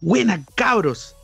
Buenas cabros.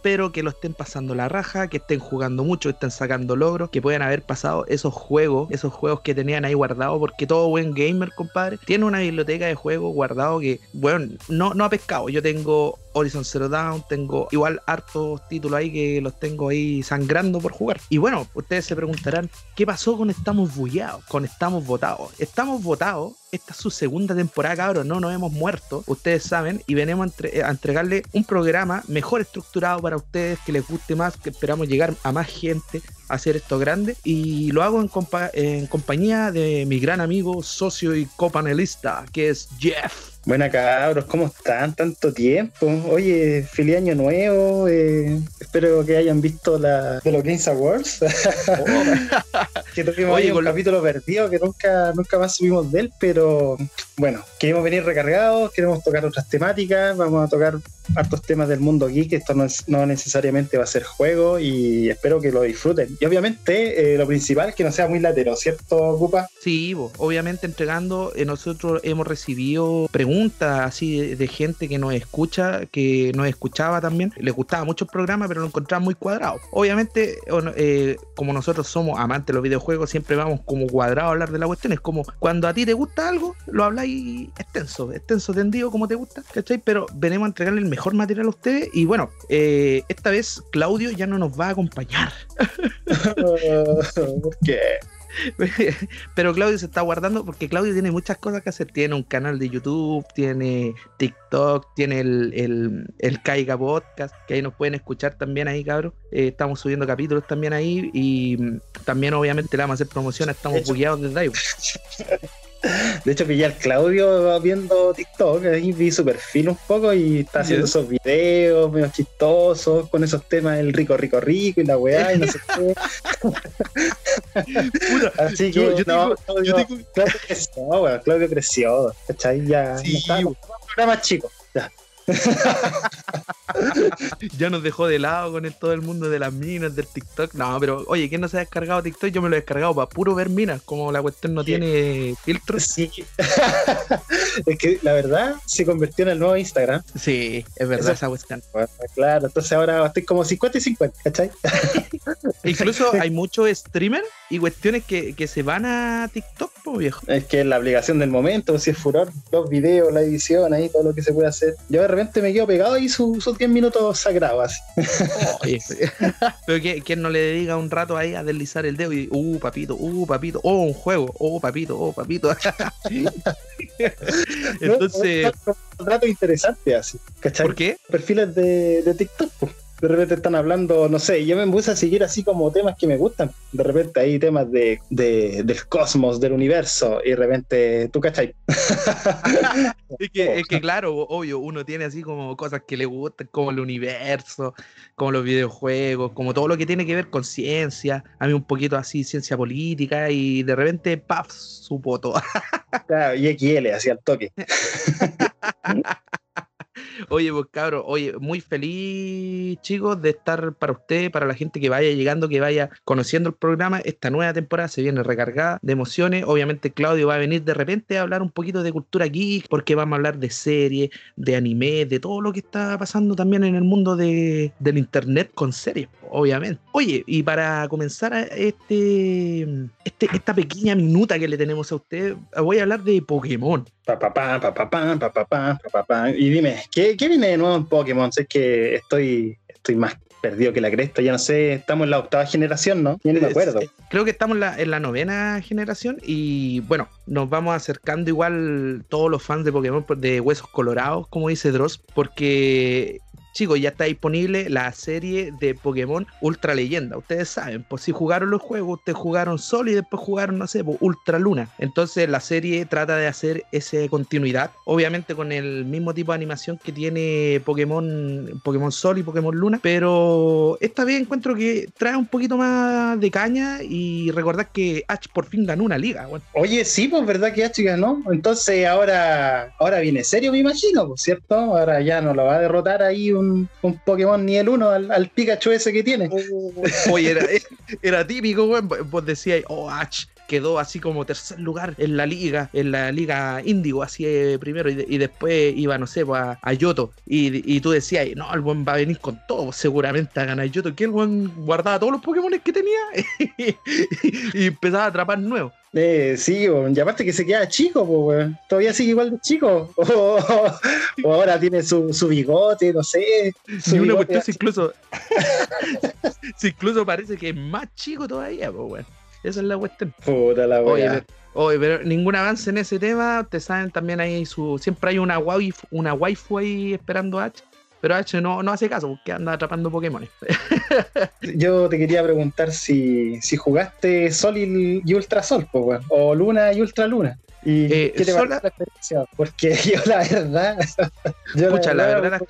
Espero que lo estén pasando la raja, que estén jugando mucho, que estén sacando logros, que puedan haber pasado esos juegos, esos juegos que tenían ahí guardados, porque todo buen gamer, compadre, tiene una biblioteca de juegos guardados que, bueno, no, no ha pescado. Yo tengo Horizon Zero Dawn, tengo igual hartos títulos ahí que los tengo ahí sangrando por jugar. Y bueno, ustedes se preguntarán, ¿qué pasó con Estamos Bullados? Con Estamos Votados. Estamos Votados, esta es su segunda temporada, cabrón, no nos hemos muerto, ustedes saben, y venimos a, entre- a entregarle un programa mejor estructurado para ustedes, que les guste más, que esperamos llegar a más gente, hacer esto grande. Y lo hago en, compa- en compañía de mi gran amigo, socio y copanelista, que es Jeff. Buena cabros, ¿cómo están? Tanto tiempo. Oye, feliz año nuevo. eh, espero que hayan visto la de los Games Awards. que tuvimos Oye, ahí un capítulo perdido que nunca, nunca más subimos de él, pero bueno, queremos venir recargados, queremos tocar otras temáticas, vamos a tocar hartos temas del mundo geek, esto no, es, no necesariamente va a ser juego y espero que lo disfruten. Y obviamente eh, lo principal, que no sea muy latero, ¿cierto, Ocupa? Sí, bo, obviamente entregando, eh, nosotros hemos recibido preguntas así de, gente que nos escucha, que nos escuchaba también, les gustaba mucho el programa, pero lo encontraba muy cuadrado. Obviamente, eh, como nosotros somos amantes de los videojuegos, siempre vamos como cuadrados a hablar de la cuestión. Es como cuando a ti te gusta algo, lo habláis extenso, extenso, tendido, como te gusta, ¿cachai? Pero venimos a entregarle el mejor material a ustedes y bueno, esta vez Claudio ya no nos va a acompañar. ¿Por qué? Pero Claudio se está guardando porque Claudio tiene muchas cosas que hacer. Tiene un canal de YouTube, tiene TikTok, tiene el, el, el Caiga Podcast, que ahí nos pueden escuchar también ahí, cabros. Eh, estamos subiendo capítulos también ahí y mm, también obviamente le vamos a hacer promoción. Estamos bugueados desde ahí. De hecho, pillé al Claudio viendo TikTok, ahí vi su perfil un poco y está haciendo Ya. esos videos medio chistosos con esos temas del rico, rico, rico y la weá y no sé qué. Así que yo- yo no, tengo- Claudio, yo tengo- Claudio creció, weón, Claudio creció, ¿cachai? Ya, Sí, ya está, un programa chico, ya. Ya nos dejó de lado con el- todo el mundo de las minas, del TikTok. No, pero oye, ¿quién no se ha descargado TikTok? Yo me lo he descargado para puro ver minas, como la cuestión no tiene filtros. Sí. es que la verdad se convirtió en el nuevo Instagram. Sí, es verdad Eso- esa cuestión. Bueno, claro, entonces ahora estoy como 50 y 50, ¿cachai? Incluso hay muchos streamers y cuestiones que, que se van a TikTok, po, viejo. Es que es la obligación del momento, si es furor, los videos, la edición, ahí todo lo que se puede hacer. Yo de repente me quedo pegado y sus 10 minutos sagrados así. Oye, pero que, ¿quién no le dedica un rato ahí a deslizar el dedo y, uh, papito, uh, papito, oh, un juego, oh, papito, oh, papito. Entonces, No, Un rato interesante así, ¿cachai? ¿por qué? Perfiles de, de TikTok, pues. De repente están hablando, no sé, yo me puse a seguir así como temas que me gustan. De repente hay temas de, de- del cosmos, del universo, y de repente, ¿tú cachai? Es que, es que claro, obvio, uno tiene así como cosas que le gustan, como el universo, como los videojuegos, como todo lo que tiene que ver con ciencia, a mí un poquito así ciencia política y de repente, paf, su poto. Claro, y XL, así al toque. Oye, pues cabros, oye, muy feliz, chicos, de estar para ustedes, para la gente que vaya llegando, que vaya conociendo el programa. Esta nueva temporada se viene recargada de emociones. Obviamente, Claudio va a venir de repente a hablar un poquito de cultura geek, porque vamos a hablar de series, de anime, de todo lo que está pasando también en el mundo de, del internet con series, obviamente. Oye, y para comenzar este, este, esta pequeña minuta que le tenemos a ustedes, voy a hablar de Pokémon. Pa, pa, pa, y dime, ¿qué, ¿qué, viene de nuevo en Pokémon? Sé es que estoy, estoy más perdido que la cresta, ya no sé, estamos en la octava generación, ¿no? Yo no me acuerdo. Creo que estamos en la novena generación y bueno, nos vamos acercando igual todos los fans de Pokémon de Huesos Colorados, como dice Dross, porque chicos, ya está disponible la serie de Pokémon Ultra Leyenda. Ustedes saben, pues si jugaron los juegos, ustedes jugaron Sol y después jugaron, no sé, pues, Ultra Luna. Entonces la serie trata de hacer esa continuidad, obviamente con el mismo tipo de animación que tiene Pokémon, Pokémon Sol y Pokémon Luna, pero esta vez encuentro que trae un poquito más de caña y recordad que Ash por fin ganó una liga. Oye, sí, pues verdad que chicas, ¿no? Entonces ahora, ahora viene serio, me imagino, pues, ¿cierto? Ahora ya no lo va a derrotar ahí un, Pokémon nivel 1 al, al Pikachu ese que tiene. Oye, era, era típico, weón. Vos decíais, oh, Ash, quedó así como tercer lugar en la liga, en la liga Índigo, así eh, primero, y, después iba, no sé, pues, a, Yoto. Y, tú decías, no, el buen va a venir con todo, seguramente a ganar Yoto, que el buen guardaba todos los Pokémon que tenía y empezaba a atrapar nuevos. Eh, sí, y aparte que se queda chico, pues, todavía sigue igual de chico. O, ahora tiene su, su, bigote, no sé. y una cuestión incluso, incluso parece que es más chico todavía, pues, Esa es la cuestión. Puta la Oye, oye, pero ningún avance en ese tema. Te saben también ahí su. Siempre hay una waifu, una waifu ahí esperando a H. Pero H no, no hace caso porque anda atrapando Pokémon. Yo te quería preguntar si, si jugaste Sol y, Ultra Sol, o Luna y Ultra Luna. ¿Y eh, qué te la experiencia? Porque yo la verdad, yo la, verdad,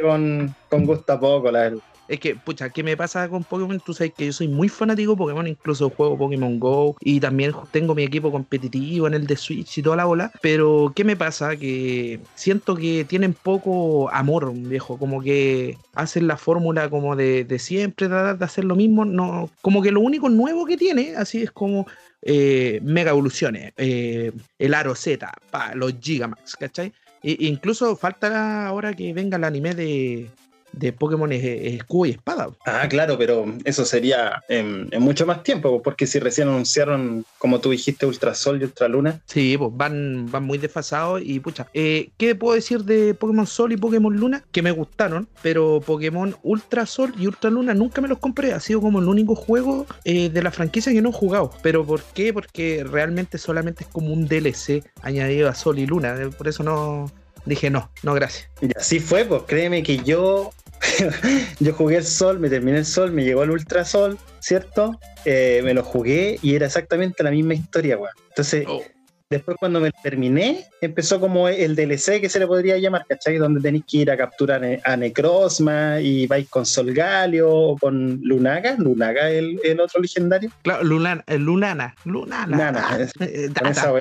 con, con gusto a poco, la verdad. Es que, pucha, ¿qué me pasa con Pokémon? Tú sabes que yo soy muy fanático de Pokémon, incluso juego Pokémon Go y también tengo mi equipo competitivo en el de Switch y toda la bola. Pero, ¿qué me pasa? Que siento que tienen poco amor, viejo. Como que hacen la fórmula como de, siempre, tratar de hacer lo mismo. No, como que lo único nuevo que tiene, así es como eh, mega evoluciones, eh, el Aro Z, pa, los Gigamax, ¿cachai? E, incluso falta ahora que venga el anime de, de Pokémon es, escudo y espada. Ah, claro, pero eso sería en, mucho más tiempo, porque si recién anunciaron, como tú dijiste, Ultra Sol y Ultra Luna. Sí, pues van, van muy desfasados y pucha. Eh, ¿Qué puedo decir de Pokémon Sol y Pokémon Luna? Que me gustaron, pero Pokémon Ultra Sol y Ultra Luna nunca me los compré. Ha sido como el único juego eh, de la franquicia que no he jugado. ¿Pero por qué? Porque realmente solamente es como un DLC añadido a Sol y Luna. Por eso no, dije no, no gracias. Y así fue, pues créeme que yo yo jugué el sol, me terminé el sol, me llegó el ultra sol, ¿cierto? Eh, me lo jugué y era exactamente la misma historia, weón. Entonces, oh. Después cuando me terminé, empezó como el DLC que se le podría llamar, ¿cachai? Donde tenéis que ir a capturar a Necrozma y vais con Solgalio o con Lunaga. Lunaga el, el otro legendario. Claro, Lunana, eh, Lunana, Lunana. Nana, eh, esa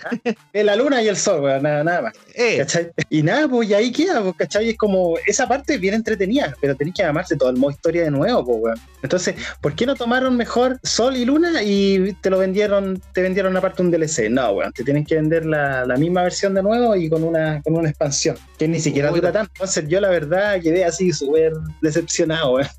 eh, La luna y el sol, nada, nada más. ¿cachai? Y nada, pues y ahí queda, pues, ¿cachai? Es como, esa parte bien entretenida, pero tenéis que amarse todo el modo historia de nuevo, pues, weón. Entonces, ¿por qué no tomaron mejor Sol y Luna y te lo vendieron, te vendieron aparte un DLC? No, weón, te tienen que vender la, misma versión de nuevo y con una, con una expansión, que ni siquiera dura tanto. Entonces yo la verdad quedé así súper decepcionado.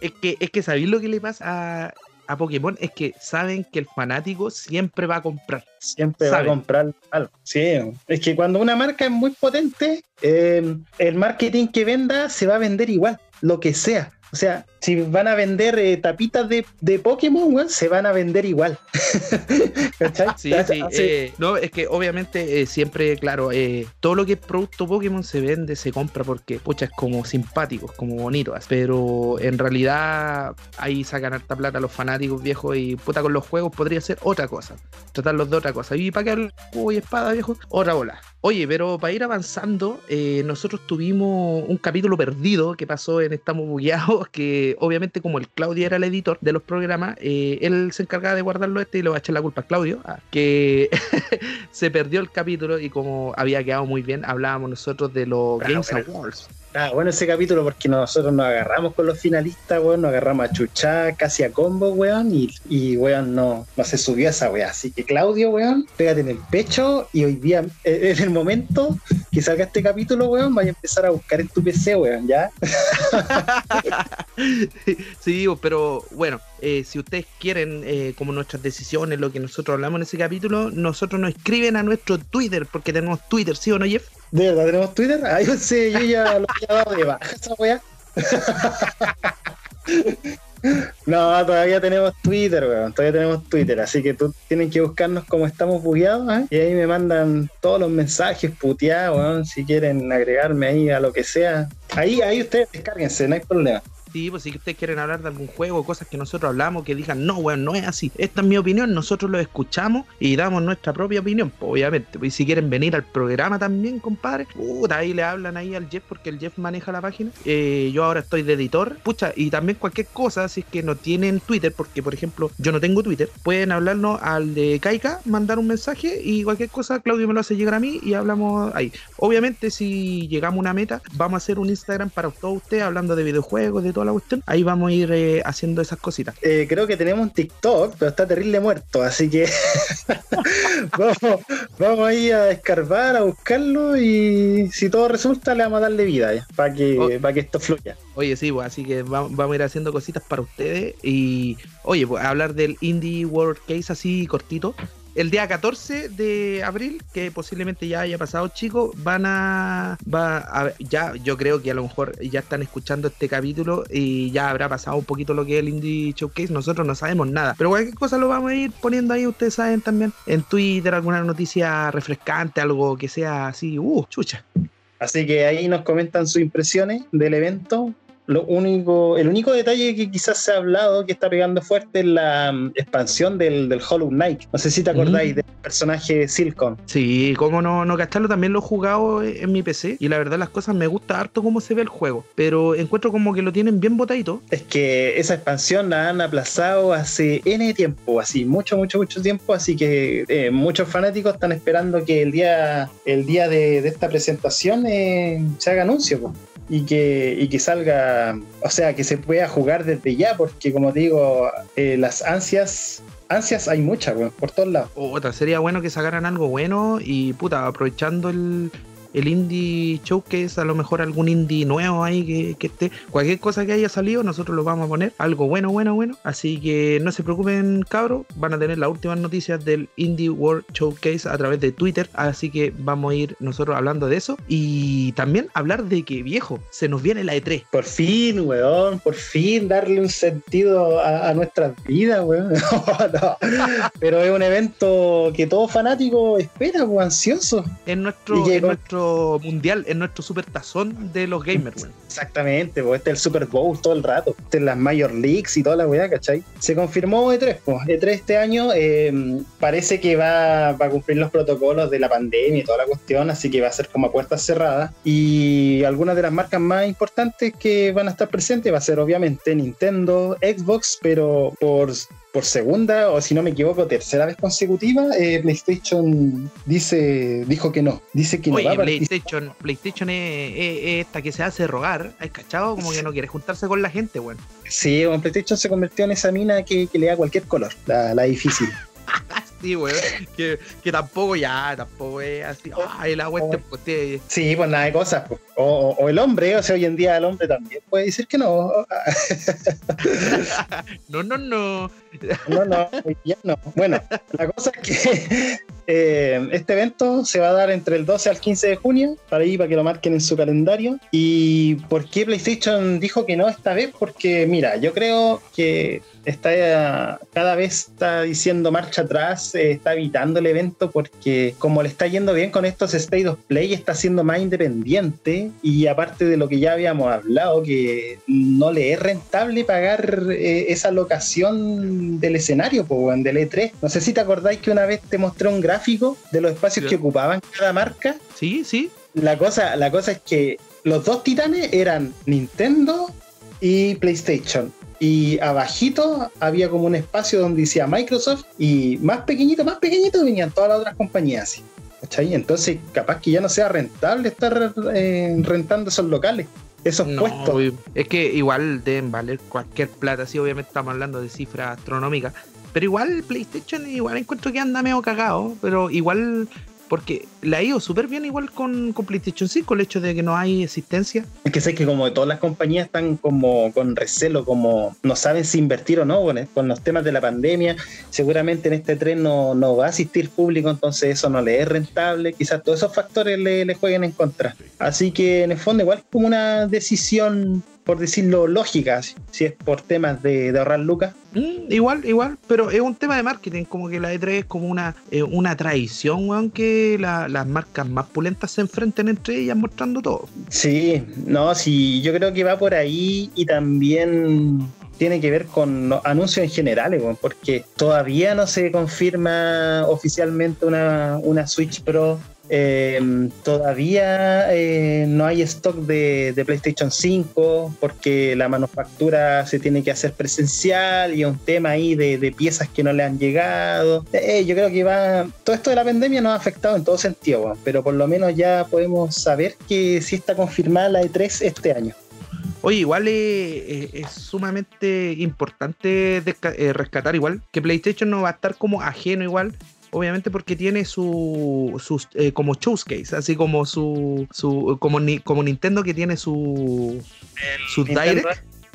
Es que, es que ¿sabéis lo que le pasa a, a Pokémon? Es que saben que el fanático siempre va a comprar. Siempre va a comprar algo. Sí, es que cuando una marca es muy potente, eh, el marketing que venda se va a vender igual, lo que sea. O sea, si van a vender eh, tapitas de, de Pokémon, se van a vender igual. sí, sí. Eh, no, es que obviamente eh, siempre, claro, todo lo que es producto Pokémon se vende, se compra porque, pucha, es como simpático, como bonito. Pero en realidad ahí sacan harta plata los fanáticos viejos y puta con los juegos podría ser otra cosa. Tratarlos de otra cosa. Y para que el juego y espada, viejo, otra bola. Oye, pero para ir avanzando, nosotros tuvimos un capítulo perdido que pasó en Estamos Bugueados, que obviamente como el Claudio era el editor de los programas, eh, él se encargaba de guardarlo este y le va a echar la culpa a Claudio, ah, que se perdió el capítulo y como había quedado muy bien, hablábamos nosotros de los Games Awards. Ah, bueno ese capítulo porque nosotros nos agarramos con los finalistas, weón, nos agarramos a chuchá, casi a combo, weón, y, y weón, no, no se subió esa weón. Así que Claudio, weón, pégate en el pecho y hoy día, eh, en el momento que salga este capítulo, weón, vaya a empezar a buscar en tu PC, weón, ¿ya? sí, pero bueno, eh, si ustedes quieren, eh, como nuestras decisiones, lo que nosotros hablamos en ese capítulo, nosotros nos escriben a nuestro Twitter, porque tenemos Twitter, ¿sí o no, Jeff? ¿De verdad tenemos Twitter? Ah, yo sé, yo ya lo había dado de baja esa weá. No, todavía tenemos Twitter, weón. Todavía tenemos Twitter. Así que tú tienen que buscarnos como estamos bugueados, ¿eh? Y ahí me mandan todos los mensajes puteados, weón. Si quieren agregarme ahí a lo que sea. Ahí, ahí ustedes descárguense, no hay problema. Pues si ustedes quieren hablar de algún juego, cosas que nosotros hablamos, que digan, no, weón, no es así. Esta es mi opinión, nosotros lo escuchamos y damos nuestra propia opinión, obviamente. Y si quieren venir al programa también, compadre, puta, ahí le hablan ahí al Jeff porque el Jeff maneja la página. Eh, yo ahora estoy de editor, pucha, y también cualquier cosa, si es que no tienen Twitter, porque por ejemplo, yo no tengo Twitter, pueden hablarnos al de Kaika, mandar un mensaje y cualquier cosa, Claudio me lo hace llegar a mí y hablamos ahí. Obviamente, si llegamos a una meta, vamos a hacer un Instagram para todos ustedes hablando de videojuegos, de toda la cuestión, ahí vamos a ir eh, haciendo esas cositas. Eh, creo que tenemos un TikTok, pero está terrible muerto, así que vamos, vamos a ir a escarbar, a buscarlo y si todo resulta le vamos a darle vida para que, Oh. para que esto fluya. Oye, sí, pues así que va- vamos a ir haciendo cositas para ustedes y, oye, pues hablar del Indie World Case así cortito. El día 14 de abril, que posiblemente ya haya pasado, chicos, van a, va ya, yo creo que a lo mejor ya están escuchando este capítulo y ya habrá pasado un poquito lo que es el Indie Showcase. Nosotros no sabemos nada, pero cualquier cosa lo vamos a ir poniendo ahí, ustedes saben también, en Twitter, alguna noticia refrescante, algo que sea así, uh, chucha. Así que ahí nos comentan sus impresiones del evento. Lo único, el único detalle que quizás se ha hablado que está pegando fuerte es la mm, expansión del, del Hollow Knight. No sé si te acordáis Mm. del personaje Silcon. Sí, como no, no cacharlo, también lo he jugado en mi PC y la verdad las cosas me gusta harto cómo se ve el juego, pero encuentro como que lo tienen bien botadito. Es que esa expansión la han aplazado hace N tiempo, así, mucho, mucho, mucho tiempo, así que eh, muchos fanáticos están esperando que el día, el día de, de esta presentación eh, se haga anuncio po, y, que, y que salga, o sea, que se pueda jugar desde ya, porque como digo, eh, las ansias, ansias hay muchas, weón, por todos lados. Otra, sería bueno que sacaran algo bueno y puta, aprovechando el, el indie showcase, a lo mejor algún indie nuevo ahí que, que esté, cualquier cosa que haya salido, nosotros lo vamos a poner, algo bueno, bueno, bueno. Así que no se preocupen, cabros, van a tener las últimas noticias del Indie World Showcase a través de Twitter, así que vamos a ir nosotros hablando de eso y también hablar de que viejo, se nos viene la E E3. Por fin, weón, por fin darle un sentido a, a nuestras vidas, weón. No, Pero es un evento que todo fanático espera, weón, ansioso. en nuestro, en con- mundial, en nuestro super tazón de los gamers. Exactamente, pues este es el Super Bowl todo el rato. Este es las Major Leagues y toda la weá, ¿cachai? Se confirmó E3, pues. E3 este año eh, parece que va, va a cumplir los protocolos de la pandemia y toda la cuestión, así que va a ser como a puertas cerradas. Y algunas de las marcas más importantes que van a estar presentes va a ser obviamente Nintendo, Xbox, pero por por segunda o si no me equivoco tercera vez consecutiva eh, PlayStation dice dijo que no dice que no va. PlayStation, PlayStation es, es- es esta que se hace rogar, ¿has cachado? Como que no quiere juntarse con la gente, weón. Sí, bueno, PlayStation se convirtió en esa mina que, que le da cualquier color, la, la difícil. Sí, weón. Que, que tampoco ya, tampoco es así. Ay, la weón, pues, te- Sí, pues nada de cosas. pues. O, o- o el hombre, o sea, hoy en día el hombre también puede decir que no. No, no, no. No, no, día no. Bueno, la cosa es que eh, este evento se va a dar entre el 12 al 15 de junio, para ahí, para que lo marquen en su calendario. ¿Y por qué PlayStation dijo que no esta vez? Porque, mira, yo creo que está cada vez está diciendo marcha atrás, eh, está evitando el evento porque como le está yendo bien con estos State of Play, está siendo más independiente y aparte de lo que ya habíamos hablado, que no le es rentable pagar eh, esa locación del escenario, weón, del E3. No sé si te acordáis que una vez te mostré un gráfico de los espacios que ocupaban cada marca. Sí, sí. La cosa, la cosa es que los dos titanes eran Nintendo y PlayStation. Y abajito había como un espacio donde decía Microsoft y más pequeñito, más pequeñito venían todas las otras compañías. ¿cachai? Entonces capaz que ya no sea rentable estar eh, rentando esos locales, esos No, puestos. es que igual deben valer cualquier plata, sí, obviamente estamos hablando de cifras astronómicas. Pero igual PlayStation igual encuentro que anda medio cagado, pero igual porque le ha ido súper bien igual con, con PlayStation 5 el hecho de que no hay existencia. Es que sé que como todas las compañías están como con recelo, como no saben si invertir o no con, con los temas de la pandemia, seguramente en este tren no, no va a asistir público, entonces eso no le es rentable, quizás todos esos factores le, le jueguen en contra. Así que en el fondo igual es como una decisión, por decirlo, lógica, si- es por temas de, de ahorrar lucas. Mm, igual, igual, pero es un tema de marketing, como que la E3 es como una, eh, una tradición, weón, que la- las marcas más pulentas se enfrenten entre ellas mostrando todo. Sí, no, sí, yo creo que va por ahí y también tiene que ver con anuncios en general, porque todavía no se confirma oficialmente una, una Switch Pro. Eh, todavía eh, no hay stock de, PlayStation 5 porque la manufactura se tiene que hacer presencial y un tema ahí de, piezas que no le han llegado. Eh, yo creo que va. Todo esto de la pandemia nos ha afectado en todo sentido, pero por lo menos ya podemos saber que sí está confirmada la E3 este año. Oye, igual es, es sumamente importante eh, rescatar igual que PlayStation no va a estar como ajeno igual obviamente porque tiene su sus eh, como showcase, así como su, su como, ni, como Nintendo que tiene su su direct.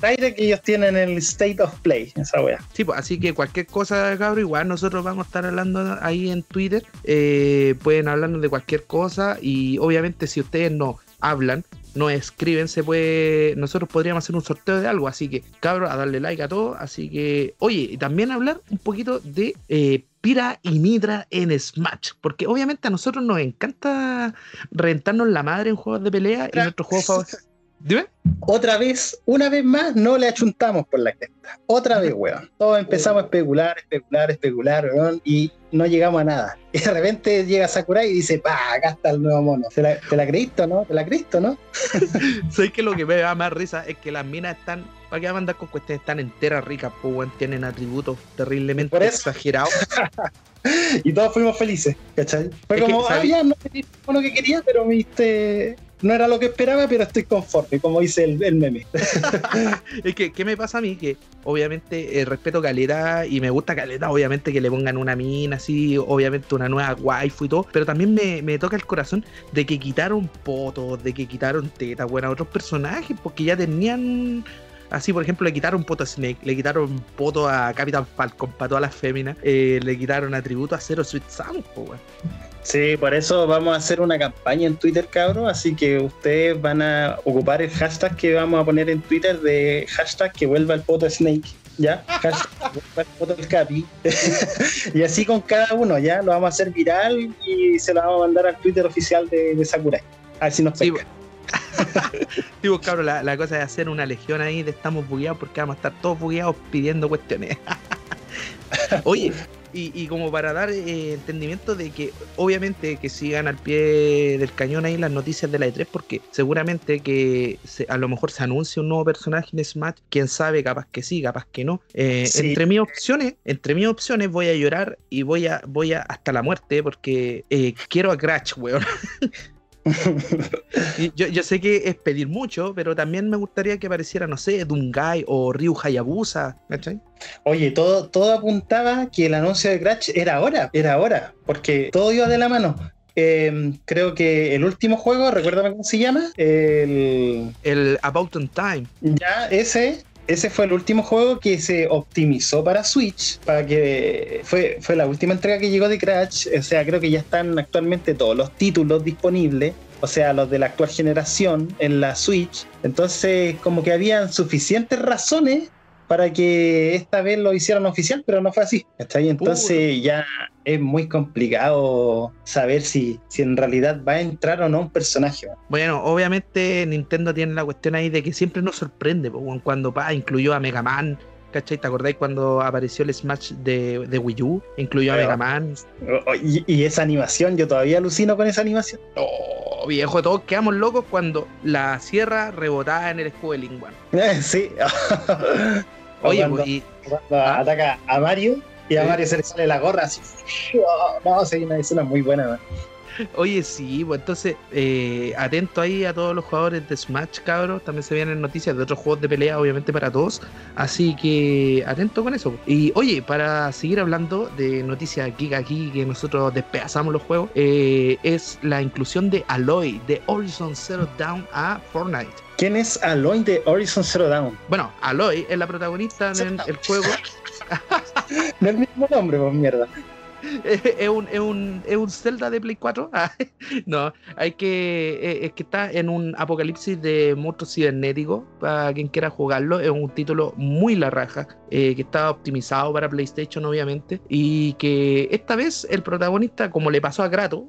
Direct que ellos tienen el State of Play, esa wea. Sí, pues así que cualquier cosa, cabrón, igual nosotros vamos a estar hablando ahí en Twitter. Eh, pueden hablarnos de cualquier cosa y obviamente si ustedes no hablan, no escriben, se puede. Nosotros podríamos hacer un sorteo de algo. Así que, cabrón, a darle like a todo. Así que, oye, y también hablar un poquito de eh, Pira y Nidra en Smash. Porque obviamente a nosotros nos encanta rentarnos la madre en juegos de pelea y nuestros juegos favoritos. Dime. Otra vez, una vez más, no le achuntamos por la cresta. Otra vez, weón. Todos empezamos a especular, especular, especular, weón, y no llegamos a nada. Y de repente llega Sakurai y dice, pa, acá está el nuevo mono. ¿Te la, te la creíste, no? ¿Te la creíste, no? sé que lo que me da más risa es que las minas están, ¿para qué andar con cuestiones tan enteras, ricas? Pues, weón, tienen atributos terriblemente exagerados. y todos fuimos felices, ¿cachai? Fue como, ah, ya, no te lo que quería, pero me diste no era lo que esperaba, pero estoy conforme, como dice el, meme. es que, ¿qué me pasa a mí? Que obviamente eh, respeto Caleta y me gusta Caleta, obviamente que le pongan una mina así, obviamente una nueva waifu y todo, pero también me, toca el corazón de que quitaron potos, de que quitaron teta, bueno, a otros personajes, porque ya tenían Así, por ejemplo, le quitaron poto a Snake, le quitaron poto a Capitán Falcon para todas las féminas, eh, le quitaron atributo a Zero Sweet Sound, pues, Sí, por eso vamos a hacer una campaña en Twitter, cabros. Así que ustedes van a ocupar el hashtag que vamos a poner en Twitter de hashtag que vuelva el poto Snake. ¿Ya? Hashtag vuelva el poto el Capi. y así con cada uno, ¿ya? Lo vamos a hacer viral y se lo vamos a mandar al Twitter oficial de, Sakurai. A ver si nos pega. Sí, pues, cabrón, la, la, cosa es hacer una legión ahí de estamos bugueados porque vamos a estar todos bugueados pidiendo cuestiones. Oye, y, como para dar eh, entendimiento de que obviamente que sigan al pie del cañón ahí las noticias de la E3 porque seguramente que a lo mejor se anuncia un nuevo personaje en Smash, quién sabe, capaz que sí, capaz que no. Eh, entre mis opciones, entre mis opciones voy a llorar y voy a, voy a hasta la muerte porque eh, quiero a Crash, weón. yo, yo, sé que es pedir mucho, pero también me gustaría que apareciera, no sé, Dungai o Ryu Hayabusa, ¿cachai? Oye, todo, todo apuntaba que el anuncio de Crash era ahora, era ahora, porque todo iba de la mano. Em, creo que el último juego, recuérdame cómo se llama, el... El About Time. Ya, ese ese fue el último juego que se optimizó para Switch, para que fue, fue la última entrega que llegó de Crash, o sea, creo que ya están actualmente todos los títulos disponibles, o sea, los de la actual generación en la Switch. Entonces, como que habían suficientes razones para que esta vez lo hicieran oficial, pero no fue así. ¿está? entonces ya es muy complicado saber si, si en realidad va a entrar o no un personaje. Bueno, obviamente Nintendo tiene la cuestión ahí de que siempre nos sorprende, cuando pa, incluyó a Mega Man, ¿cachai? ¿Te acordáis cuando apareció el Smash de, de Wii U? Incluyó a Mega Man. Y, esa animación, yo todavía alucino con esa animación. Oh, viejo, todos quedamos locos cuando la sierra rebotaba en el escudo de Lingwan. sí. Oye, cuando, y, ¿Ah? ataca a Mario y a Mario se le sale la gorra así. No, sí, una escena muy buena. Oye, sí, pues entonces, eh, atento ahí a todos los jugadores de Smash, cabros. También se vienen noticias de otros juegos de pelea, obviamente para todos. Así que atento con eso. Y oye, para seguir hablando de noticias aquí, aquí que nosotros despedazamos los juegos, eh, es la inclusión de Aloy de Horizon Zero Dawn a Fortnite. ¿Quién es Aloy de Horizon Zero Dawn? Bueno, Aloy es la protagonista del juego. Del mismo nombre, pues mierda. es, un, es, un, es un Zelda de Play 4. Ah, no, hay que. Eh, es que está en un apocalipsis de monstruos cibernéticos. Para quien quiera jugarlo. Es un título muy la raja. Eh, que está optimizado para PlayStation, obviamente. Y que esta vez el protagonista, como le pasó a Kratos,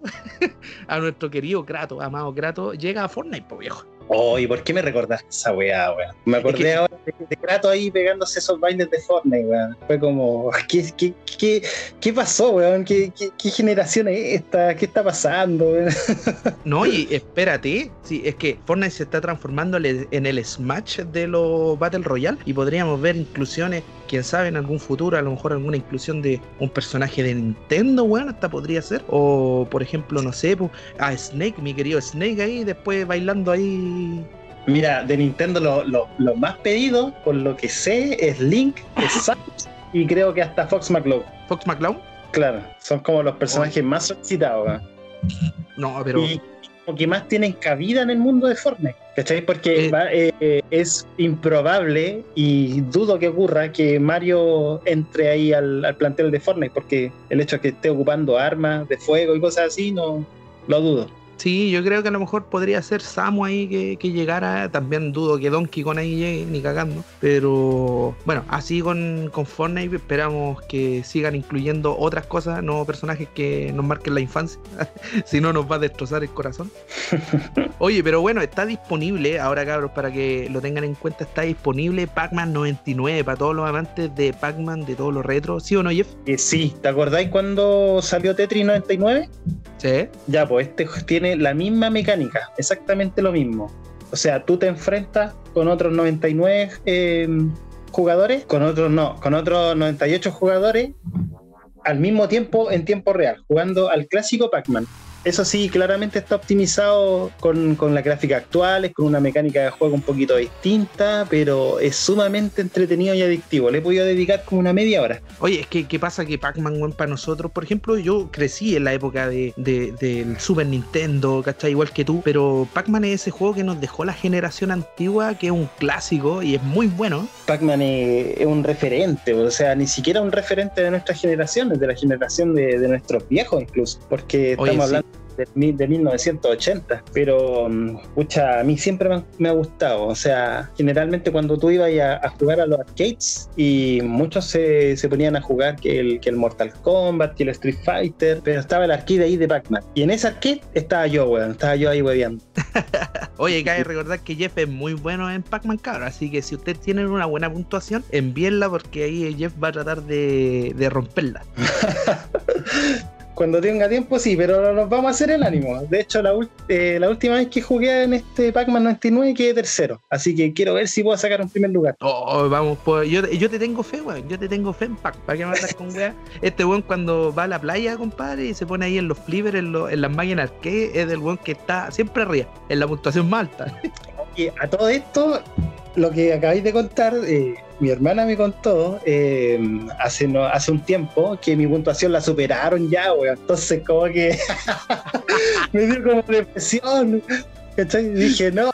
a nuestro querido Kratos, amado Kratos, llega a Fortnite, po viejo. Oh, ¿y por qué me recordaste esa weá, weón? Me acordé ahora de, de, Kratos ahí pegándose esos bailes de Fortnite, weón. Fue como, ¿qué, qué, qué, qué pasó, weón? ¿Qué, ¿Qué, generación es esta? ¿Qué está pasando, weón? No, y espérate, sí, es que Fortnite se está transformando en el Smash de los Battle Royale y podríamos ver inclusiones, quién sabe, en algún futuro, a lo mejor alguna inclusión de un personaje de Nintendo, weón, hasta podría ser. O, por ejemplo, no sé, a Snake, mi querido Snake ahí, después bailando ahí Mira, de Nintendo los más pedidos, por lo que sé, es Link, es Samus y creo que hasta Fox McCloud. ¿Fox McCloud? Claro, son como los personajes más solicitados. No, pero. Y que más tienen cabida en el mundo de Fortnite. ¿Cachai? Porque eh, eh, es improbable y dudo que ocurra que Mario entre ahí al, al plantel de Fortnite, porque el hecho de que esté ocupando armas de fuego y cosas así, no lo dudo. Sí, yo creo que a lo mejor podría ser Samu ahí que, llegara. También dudo que Donkey con ahí llegue, ni cagando. Pero bueno, así con, con Fortnite esperamos que sigan incluyendo otras cosas, nuevos personajes que nos marquen la infancia. si no, nos va a destrozar el corazón. Oye, pero bueno, está disponible, ahora cabros, para que lo tengan en cuenta, está disponible Pac-Man 99 para todos los amantes de Pac-Man, de todos los retros. ¿Sí o no, Jeff? Eh, sí, ¿te acordáis cuando salió Tetris 99? Sí. Ya, pues este tiene la misma mecánica, exactamente lo mismo. O sea, tú te enfrentas con otros 99 eh, jugadores, con otros no, con otros 98 jugadores al mismo tiempo en tiempo real, jugando al clásico Pac-Man. Eso sí, claramente está optimizado con, con las gráficas actuales, con una mecánica de juego un poquito distinta, pero es sumamente entretenido y adictivo. Le he podido dedicar como una media hora. Oye, es que ¿qué pasa? Que Pac-Man, para nosotros, por ejemplo, yo crecí en la época de, del Super Nintendo, ¿cachai? Igual que tú, pero Pac-Man es ese juego que nos dejó la generación antigua, que es un clásico y es muy bueno. Pac-Man es, un referente, o sea, ni siquiera un referente de nuestra generación, de la generación de, de nuestros viejos incluso, porque estamos hablando de, de 1980, pero escucha, mm, a mí siempre me, ha gustado, o sea, generalmente cuando tú ibas a, jugar a los arcades y muchos se, se, ponían a jugar que el, que el Mortal Kombat, que el Street Fighter, pero estaba el arcade ahí de Pac-Man. Y en ese arcade estaba yo, weón, estaba yo ahí webeando. Oye, cabe recordar que Jeff es muy bueno en Pac-Man, cabrón, así que si ustedes tienen una buena puntuación, envíenla porque ahí Jeff va a tratar de, de romperla. Cuando tenga tiempo, sí, pero nos vamos a hacer el ánimo. De hecho, la, eh, la última vez que jugué en este Pac-Man 99 quedé tercero. Así que quiero ver si puedo sacar un primer lugar. Oh, vamos, pues, yo, yo te tengo fe, weón. Yo te tengo fe en Pac. ¿Para qué me andas con weá? Este weón cuando va a la playa, compadre, y se pone ahí en los flippers, en, en las máquinas arcade, es del weón que está siempre arriba, en la puntuación más alta. Y a todo esto, lo que acabáis de contar, eh, mi hermana me contó eh, hace, no, hace un tiempo que mi puntuación la superaron ya, weón. Entonces, como que me dio como depresión. Dije, no,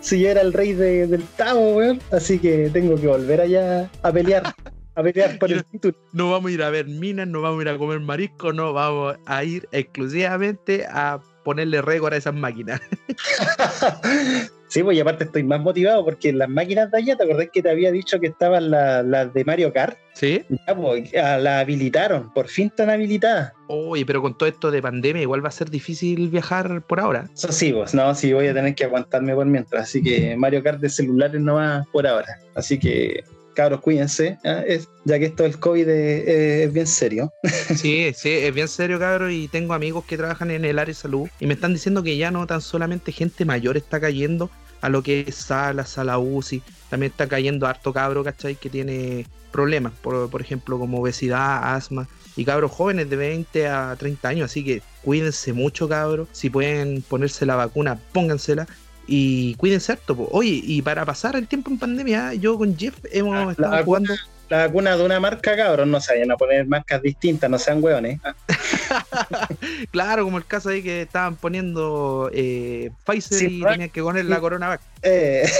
si yo era el rey del Tavo, weón. Así que tengo que volver allá a pelear. A pelear por el título. No vamos a ir a ver minas, no vamos a ir a comer marisco, no vamos a ir exclusivamente a ponerle récord a esas máquinas. Sí, pues y aparte estoy más motivado porque las máquinas de allá, ¿te acordás que te había dicho que estaban las de Mario Kart? Sí. Ya, pues, la habilitaron, por fin están habilitadas. Oye, pero con todo esto de pandemia igual va a ser difícil viajar por ahora. Eso sí, pues, no, sí voy a tener que aguantarme por mientras, así que Mario Kart de celulares no va por ahora. Así que cabros, cuídense, ¿eh? ya que esto del COVID es, bien serio. Sí, sí, es bien serio, cabros, y tengo amigos que trabajan en el área de salud y me están diciendo que ya no tan solamente gente mayor está cayendo a lo que es sala, sala UCI, también está cayendo harto cabro, ¿cachai? Que tiene problemas, por, por ejemplo, como obesidad, asma, y cabros jóvenes de 20 a 30 años, así que cuídense mucho, cabros, si pueden ponerse la vacuna, póngansela, y cuídense harto. Oye, y para pasar el tiempo en pandemia, yo con Jeff hemos ah, estado jugando. La vacuna de una marca, cabrón, no se vayan a poner marcas distintas, no sean hueones. claro, como el caso ahí que estaban poniendo eh, Pfizer y tenían que poner la Corona eh.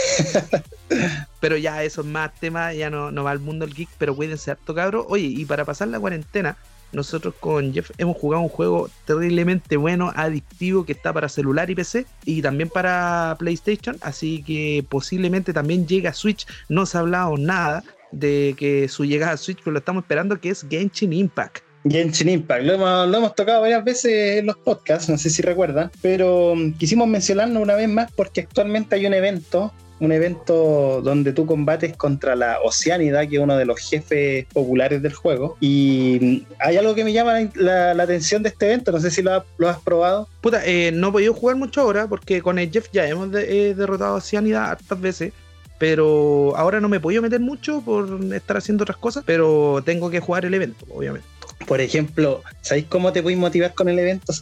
pero ya eso es más tema, ya no, no va al mundo el geek, pero cuídense harto, cabrón. Oye, y para pasar la cuarentena, nosotros con Jeff hemos jugado un juego terriblemente bueno, adictivo, que está para celular y PC y también para PlayStation, así que posiblemente también llegue a Switch. No se ha hablado nada de que su llegada a Switch, pero lo estamos esperando, que es Genshin Impact. Genshin Impact, lo hemos, lo hemos tocado varias veces en los podcasts, no sé si recuerdan, pero quisimos mencionarlo una vez más porque actualmente hay un evento un evento donde tú combates contra la Oceanidad, que es uno de los jefes populares del juego. Y hay algo que me llama la, atención de este evento, no sé si lo, has probado. Puta, eh, no he podido jugar mucho ahora porque con el Jeff ya hemos eh, derrotado a Oceanidad hartas veces. Pero ahora no me he podido meter mucho por estar haciendo otras cosas, pero tengo que jugar el evento, obviamente. Por ejemplo, ¿sabéis cómo te puedes motivar con el evento?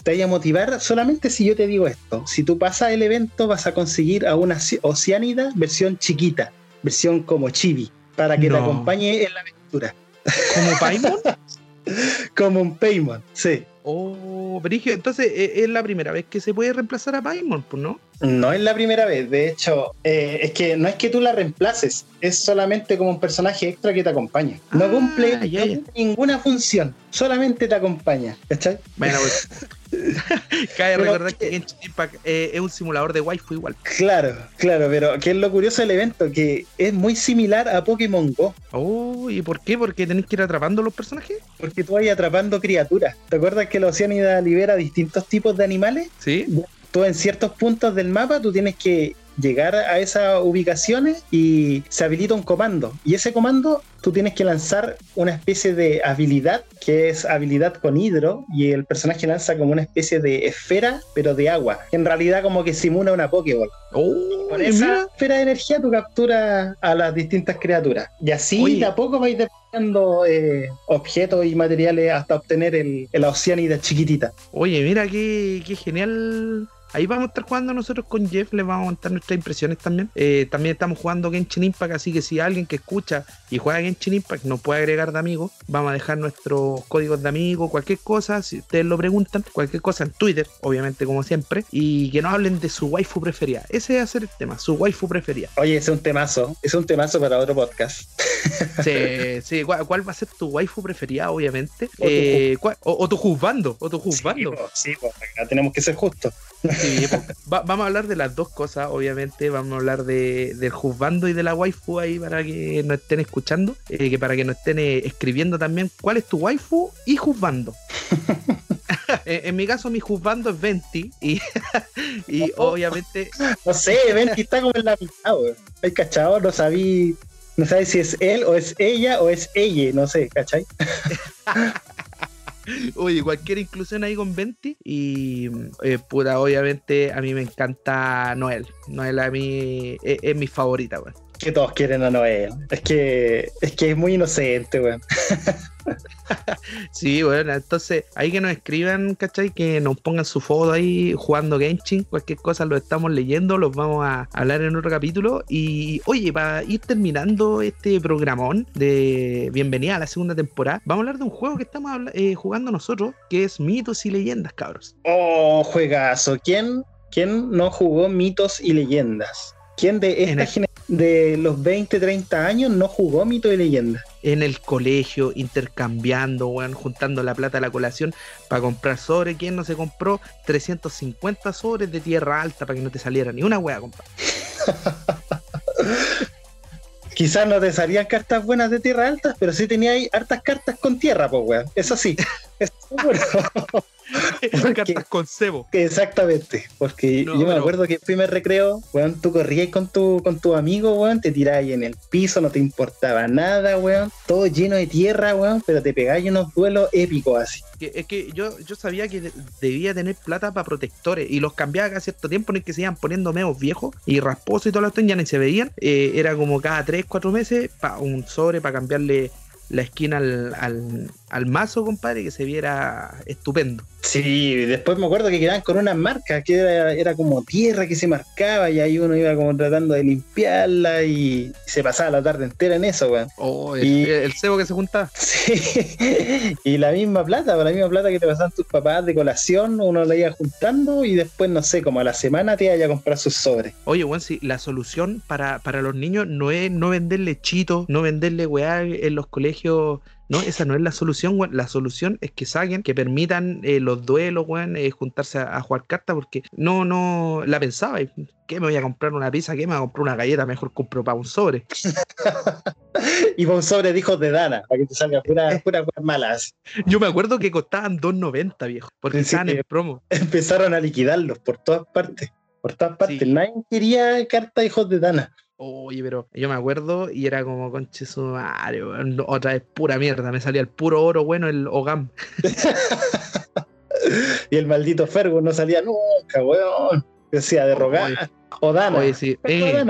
Te vaya a motivar solamente si yo te digo esto. Si tú pasas el evento, vas a conseguir a una Oceánida versión chiquita, versión como chibi, para que te acompañe en la aventura. ¿Como Paimon? como un Paimon, sí. Oh, Brigio, entonces e, es la primera vez que se puede reemplazar a Paimon, pues no? No es la primera vez, de hecho, eh, es que no es que tú la reemplaces, es solamente como un personaje extra que te acompaña. No, ah, cumple, ninguna función, solamente te acompaña, ¿cachai? Bueno, pues, Cabe recordar que Genshin Impact eh, es un simulador de waifu igual. Claro, claro, pero ¿qué es lo curioso del evento? Que es muy similar a Pokémon Go. Oh, ¿y por qué? ¿Porque tenés que ir atrapando los personajes? Porque tú vas atrapando criaturas. ¿Te acuerdas que la Oceanida libera distintos tipos de animales? Sí. Tú en ciertos puntos del mapa tú tienes que llegar a esas ubicaciones y se habilita un comando. Y ese comando tú tienes que lanzar una especie de habilidad, que es habilidad con hidro, y el personaje lanza como una especie de esfera, pero de agua. En realidad como que simula una Pokéball. Oh, con esa esfera de energía tú capturas a las distintas criaturas. Y así de a poco vais desbloqueando eh, objetos y materiales hasta obtener el, el Oceanida chiquitita. Oye, mira qué, qué genial Ahí vamos a estar jugando nosotros con Jeff, les vamos a contar nuestras impresiones también. Eh, también estamos jugando Genshin Impact, así que si alguien que escucha y juega Genshin Impact nos puede agregar de amigos, vamos a dejar nuestros códigos de amigos, cualquier cosa, si ustedes lo preguntan, cualquier cosa en Twitter, obviamente como siempre, y que nos hablen de su waifu preferida. Ese va a ser el tema, su waifu preferida. Oye, ese es un temazo, es un temazo para otro podcast. Sí, sí, ¿cuál, va a ser tu waifu preferida, obviamente? O, tu, eh, o, tu juzgando, o tu juzgando. Sí, pues, tenemos que ser justos. Sí, vamos a hablar de las dos cosas, obviamente. Vamos a hablar de, del juzgando y de la waifu ahí para que nos estén escuchando, eh, que para que nos estén eh, escribiendo también cuál es tu waifu y juzgando. en, mi caso, mi juzgando es Venti y, y obviamente. No sé, Venti está como en la mitad, güey. Hay cachado, no sabí. No sabes si es él o es ella o es ella, no sé, ¿cachai? Oye, cualquier inclusión ahí con Venti. Y eh, puta, obviamente a mí me encanta Noel. Noel a mí es, mi favorita, weón. Que todos quieren a Noel. Es que es que es muy inocente, weón. sí, bueno, entonces ahí que nos escriban, ¿cachai? Que nos pongan su foto ahí jugando Genshin, cualquier cosa lo estamos leyendo, los vamos a hablar en otro capítulo. Y oye, para ir terminando este programón de bienvenida a la segunda temporada, vamos a hablar de un juego que estamos eh, jugando nosotros, que es Mitos y Leyendas, cabros. Oh, juegazo. ¿Quién, quién no jugó Mitos y Leyendas? ¿Quién de esta generación de los 20, 30 años no jugó Mito y Leyenda. En el colegio, intercambiando, weón, juntando la plata a la colación para comprar sobres. ¿Quién no se compró 350 sobres de tierra alta para que no te saliera ni una weá, compadre? Quizás no te salían cartas buenas de tierra alta, pero sí tenía ahí hartas cartas con tierra, pues, weón. Eso sí. Eso seguro. cartas con cebo. Exactamente, porque yo me acuerdo que el primer recreo, weón, tú corrías con tu, con tu amigo, weón, te tirabas en el piso, no te importaba nada, weón, todo lleno de tierra, weón, pero te pegabas unos duelos épicos así. es que yo, yo sabía que debía tener plata para protectores y los cambiaba cada cierto tiempo en el que se iban poniendo meos viejos y rasposos y todo lo ya ni se veían. Eh, era como cada 3, 4 meses pa, un sobre para cambiarle la esquina al, al, al mazo, compadre, que se viera estupendo. Sí, después me acuerdo que quedaban con una marca que era, como tierra que se marcaba y ahí uno iba como tratando de limpiarla y se pasaba la tarde entera en eso, weón. Oh, el, cebo que se juntaba. Sí, y la misma plata, la misma plata que te pasaban tus papás de colación, uno la iba juntando y después, no sé, como a la semana te iba a comprar sus sobres. Oye, weón, sí, la solución para, para los niños no es no venderle chito, no venderle weá en los colegios no, esa no es la solución, weón. La solución es que saquen, que permitan eh, los duelos, weón, eh, juntarse a, jugar cartas, porque no, no, la pensaba. ¿Qué me voy a comprar una pizza? ¿Qué me voy a comprar una galleta? Mejor compro para un sobre. y para un sobre de hijos de Dana, para que te salga pura, pura malas. Yo me acuerdo que costaban 2.90, viejo, porque estaban en promo. Empezaron a liquidarlos por todas partes. Por todas partes. Nadie quería carta hijos de Dana. Oye, pero yo me acuerdo y era como conche su madre, otra vez pura mierda, me salía el puro oro bueno, el Ogam. y el maldito Fergo no salía nunca, weón. Decía de rogar. O Dana. Oye, sí. Eh,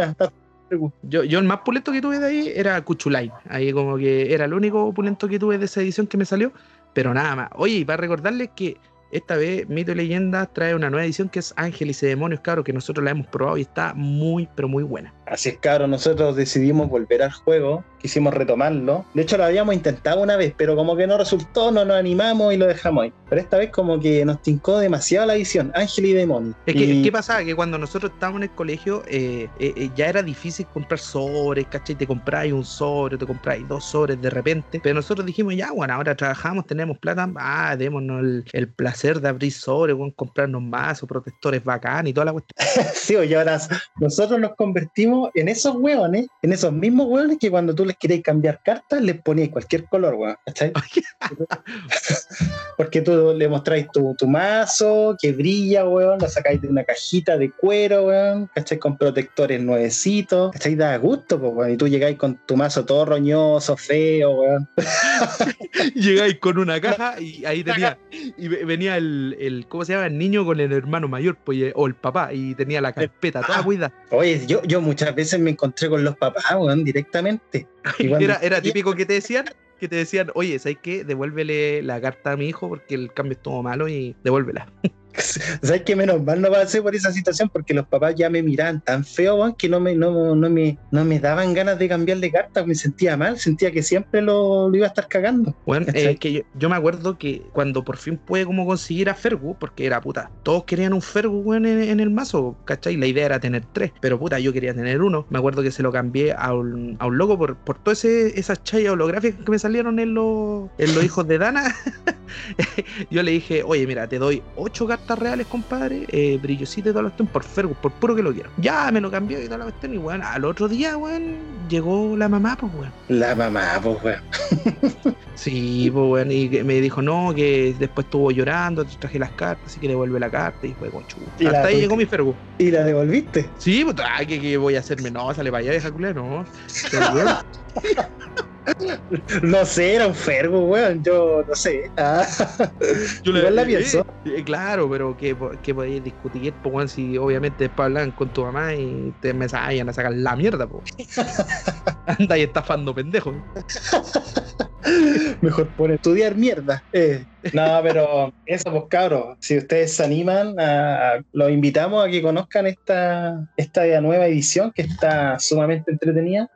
yo, yo el más pulento que tuve de ahí era Cuchulay. Ahí como que era el único pulento que tuve de esa edición que me salió. Pero nada más. Oye, y para recordarles que esta vez Mito y Leyenda trae una nueva edición que es Ángeles y Demonios, cabros, que nosotros la hemos probado y está muy, pero muy buena. Así es, cabros, nosotros decidimos volver al juego, quisimos retomarlo. De hecho, lo habíamos intentado una vez, pero como que no resultó, no nos animamos y lo dejamos ahí. Pero esta vez como que nos tincó demasiado la edición, Ángel y Demonios. Es que, Y- ¿qué pasaba? Que cuando nosotros estábamos en el colegio, eh, eh, eh, ya era difícil comprar sobres, ¿cachai? Te compráis un sobre, te compráis dos sobres de repente. Pero nosotros dijimos, ya, bueno, ahora trabajamos, tenemos plata, ah, démonos el, el placer de abrir sobres, bueno, comprarnos más o protectores bacán y toda la cuestión. Sí, y ahora nosotros nos convertimos en esos hueones, en esos mismos hueones que cuando tú les querías cambiar cartas, les ponías cualquier color. ¿cachai? Porque tú le mostráis tu, tu mazo, que brilla, weón, lo sacáis de una cajita de cuero, weón, ¿cachai? Con protectores nuevecitos, ¿cachai? Da gusto, weón. Y tú llegáis con tu mazo todo roñoso, feo, weón. Llegáis con una caja y ahí tenía, y ve- venía el, el, ¿cómo se llama? El niño con el hermano mayor, pues, y- o el papá, y tenía la carpeta toda Ah. cuida. Oye, yo, yo muchas veces me encontré con los papás, weón, directamente. Cuando- Era, era típico que te decían, que te decían, oye, ¿sabes qué? Devuélvele la carta a mi hijo porque el cambio estuvo malo y devuélvela. ¿Sabes qué? Menos mal no pasé por esa situación porque los papás ya me miraban tan feo, que no me, no, no me, no me daban ganas de cambiar de carta. Me sentía mal, sentía que siempre lo, lo iba a estar cagando. Bueno, eh, que yo, yo me acuerdo que cuando por fin pude como conseguir a Fergu, porque era puta, todos querían un Fergu en el mazo, ¿cachai? La idea era tener tres, pero puta, yo quería tener uno. Me acuerdo que se lo cambié a un, a un loco por, por todas esas chayas holográficas que me salieron en los, en los hijos de Dana. yo le dije, oye, mira, te doy ocho cartas reales, compadre, eh, brillosito y toda la cuestión por Fergu, por puro que lo quiero. Ya me lo cambió y toda la cuestión, y weón, al otro día, weón, llegó la mamá, pues weón. La mamá, pues, weón. Sí, pues bueno, y que me dijo no, que después estuvo llorando, te traje las cartas, así que le vuelve la carta y fue con chuta. Y la Hasta ahí llegó mi Fergu. ¿Y la devolviste? Sí, pues ah, que, que voy a hacerme, no, sale para allá, deja culé, no. Weón, No sé, era un fergo, weón. Yo no sé. Ah, yo Igual la pienso. eh, claro, pero que, que podéis discutir, pues bueno, si obviamente después hablan con tu mamá y te me vayan a sacar la mierda, pues. Anda y estafando pendejos. mejor por estudiar mierda. Eh, No, pero eso, pues cabros, si ustedes se animan, a- a- los invitamos a que conozcan esta, esta nueva edición que está sumamente entretenida.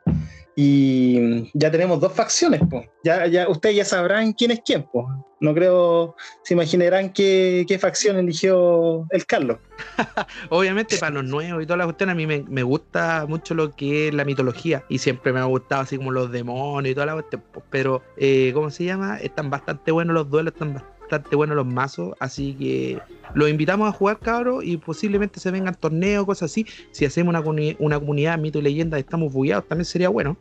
Y ya tenemos dos facciones, pues. Ya, ya, ustedes ya sabrán quién es quién, pues. No creo, se imaginarán qué, qué facción eligió el Carlos. Obviamente para los nuevos y toda la cuestión a mí me, me gusta mucho lo que es la mitología y siempre me ha gustado así como los demonios y toda la cuestión, pero eh, ¿cómo se llama? Están bastante buenos los duelos, están bastante buenos los mazos, así que los invitamos a jugar cabros y posiblemente se vengan torneos, cosas así. Si hacemos una, comuni- una comunidad mito y leyenda estamos bugueados también sería bueno.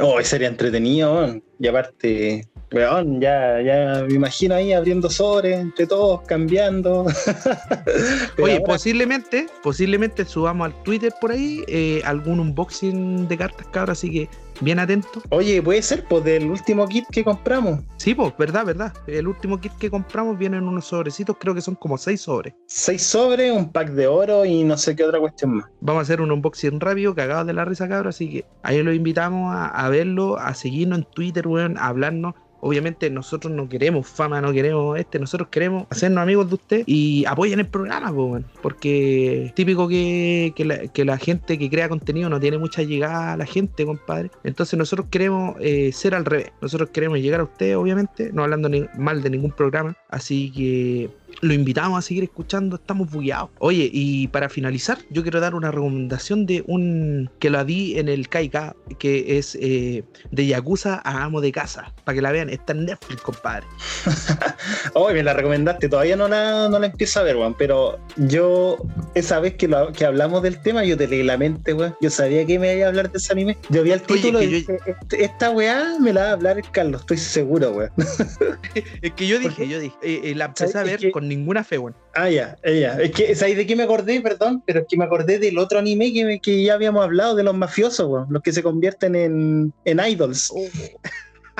Oh, sería entretenido. Y aparte, weón, ya, ya me imagino ahí abriendo sobres entre todos, cambiando. Oye, ahora- posiblemente, posiblemente subamos al Twitter por ahí eh, algún unboxing de cartas cabros, así que bien atentos. Oye, puede ser, pues, del último kit que compramos. Sí, pues, verdad, verdad. El último kit que compramos viene en unos sobrecitos, creo que son como seis sobres. Seis sobres, un pack de oro y no sé qué otra cuestión más. Vamos a hacer un unboxing rápido, cagados de la risa, cabros. Así que ahí los invitamos a, a verlo, a seguirnos en Twitter, weón, a hablarnos. Obviamente nosotros no queremos fama, no queremos este, nosotros queremos hacernos amigos de usted y apoyen el programa, po, porque es típico que, que la, gente que crea contenido no tiene mucha llegada a la gente, compadre. Entonces nosotros queremos eh, ser al revés, nosotros queremos llegar a usted, obviamente, no hablando mal de ningún programa, así que lo invitamos a seguir escuchando, estamos bugueados. Oye, y para finalizar, yo quiero dar una recomendación de un que la di en el KK, que es eh, de Yakuza a Amo de Casa, para que la vean, está en Netflix, compadre. Hoy me la recomendaste, todavía no la, no la empiezo a ver, weón. Pero yo, esa vez que, lo- que hablamos del tema, yo te leí la mente, weón. Yo sabía que me iba a hablar de ese anime. Yo vi el título y yo- dije, "Este- esta weá me la va a hablar Carlos, estoy seguro, weón. Es que yo dije, yo dije, eh, eh, la empecé a ver que- con ninguna fe, weón. Ah, ya, eh, ya. Es que, ¿sabes de qué me acordé? Perdón, pero es que me acordé del otro anime que, me- que ya habíamos hablado, de los mafiosos, weón. Los que se convierten en, en idols.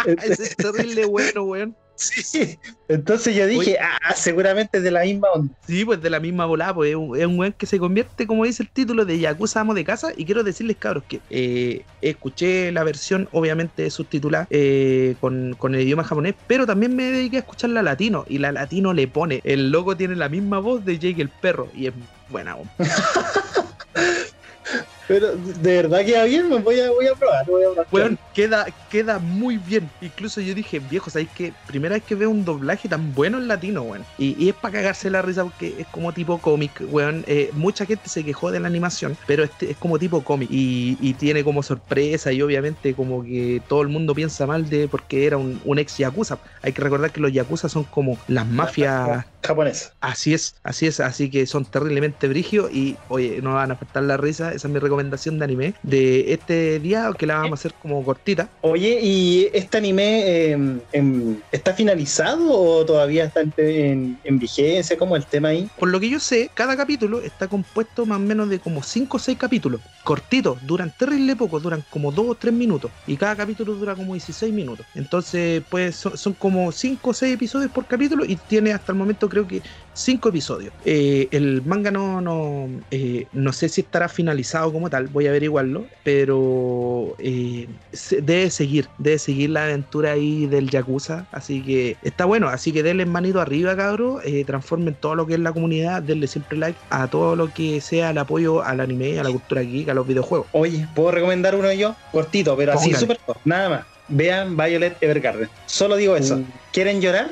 Ese es terrible bueno, weón. Sí, entonces yo dije, ah, seguramente es de la misma onda. Sí, pues de la misma volada, pues es un, es un weón que se convierte, como dice el título, de Yakuza Amo de Casa. Y quiero decirles, cabros, que eh, escuché la versión, obviamente, subtitulada eh, con, con el idioma japonés, pero también me dediqué a escuchar la latino. Y la latino le pone, el loco tiene la misma voz de Jake el perro. Y es buena, weón. Pero de verdad queda bien, me voy a, voy a probar. Voy a probar. Weón, queda, queda muy bien. Incluso yo dije, viejo, ¿sabéis que primera vez que veo un doblaje tan bueno en latino, weón? Y, y es para cagarse la risa porque es como tipo cómic, weón. Eh, mucha gente se quejó de la animación, pero este es como tipo cómic. Y, y tiene como sorpresa y obviamente como que todo el mundo piensa mal de porque era un, un ex Yakuza. Hay que recordar que los Yakuza son como las mafias Japonés. Así es, así es, así que son terriblemente brigios y oye, no van a faltar la risa, esa es mi recomendación de anime de este día, que la vamos a hacer como cortita. Oye, ¿y este anime eh, em, está finalizado o todavía está en, en- en vigencia? ¿Cómo el tema ahí? Por lo que yo sé, cada capítulo está compuesto más o menos de como 5 o 6 capítulos, cortitos, duran terrible poco, duran como 2 o 3 minutos y cada capítulo dura como 16 minutos. Entonces, pues son, son como 5 o 6 episodios por capítulo y tiene hasta el momento creo que 5 episodios. Eh, el manga no, no, eh, no sé si estará finalizado como tal, voy a averiguarlo, pero eh, se- debe seguir, debe seguir la aventura ahí del Yakuza, así que está bueno, así que denle manito arriba, cabros, eh, transformen todo lo que es la comunidad, denle siempre like a todo lo que sea el apoyo al anime, a la cultura geek, a los videojuegos. Oye, ¿puedo recomendar uno yo? Cortito, pero así súper. Nada más. Vean Violet Evergarden. Solo digo eso. Uh. ¿Quieren llorar?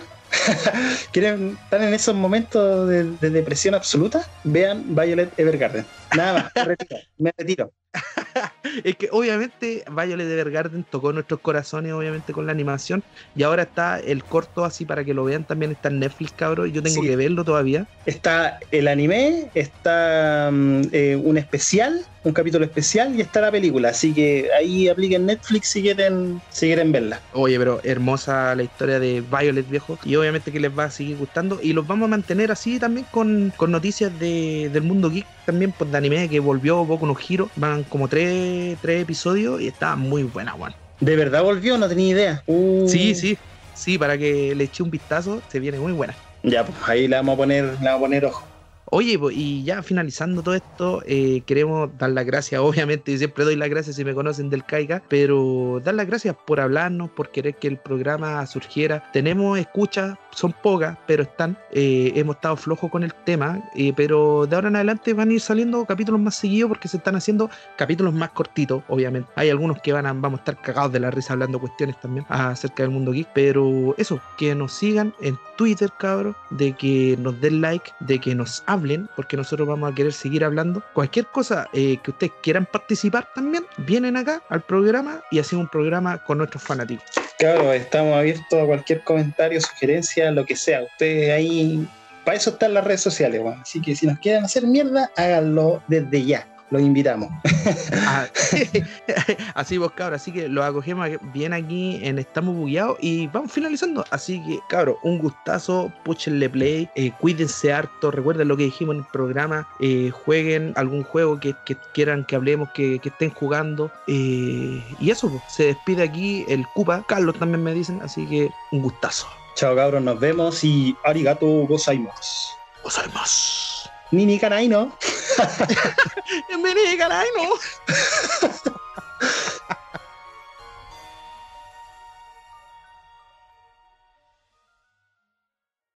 ¿Quieren estar en esos momentos de, de depresión absoluta? Vean Violet Evergarden. Nada más. Me retiro. Me retiro. Es que obviamente Violet Evergarden tocó nuestros corazones, obviamente, con la animación. Y ahora está el corto así para que lo vean también. Está en Netflix, cabrón. Yo tengo Sí. que verlo todavía. Está el anime, está mm, eh, un especial, un capítulo especial y está la película. Así que ahí apliquen Netflix si quieren, si quieren verla. Oye, pero hermosa la historia de Violet, viejo. Y obviamente que les va a seguir gustando. Y los vamos a mantener así también con, con noticias de- del mundo geek. También pues, de anime que volvió Boku no Hero. Van como tres, tres episodios y está muy buena, Juan. ¿De verdad volvió? No tenía idea. Uh. Sí, sí. Sí, para que le eche un vistazo, se viene muy buena. Ya, pues ahí le vamos a poner, le vamos a poner ojo. Oye, y ya finalizando todo esto, eh, queremos dar las gracias, obviamente, yo siempre doy las gracias si me conocen del Caiga, pero dar las gracias por hablarnos, por querer que el programa surgiera. Tenemos escuchas, son pocas, pero están. Eh, hemos estado flojos con el tema, eh, pero de ahora en adelante van a ir saliendo capítulos más seguidos porque se están haciendo capítulos más cortitos, obviamente. Hay algunos que van a, vamos a estar cagados de la risa hablando cuestiones también acerca del mundo geek, pero eso, que nos sigan en Twitter, cabros, de que nos den like, de que nos hablen, porque nosotros vamos a querer seguir hablando. Cualquier cosa eh, que ustedes quieran participar también, vienen acá al programa y hacemos un programa con nuestros fanáticos. Claro, estamos abiertos a cualquier comentario, sugerencia, lo que sea. Ustedes ahí, para eso están las redes sociales. Así que si nos quieren hacer mierda, háganlo desde ya. Los invitamos. Ah, así vos, cabros. Así que lo acogemos bien aquí en Estamos Bugueados y vamos finalizando. Así que, cabros, un gustazo. Puchenle play. eh, cuídense harto. Recuerden lo que dijimos en el programa. eh, jueguen algún juego que, que quieran que hablemos, que, que estén jugando. eh, y eso, pues, se despide aquí el Cupa. Carlos también me dicen. Así que un gustazo. Chao cabros, nos vemos y arigato gozaimasu. Gozaimasu. Nini kanai no. Nini kanai no.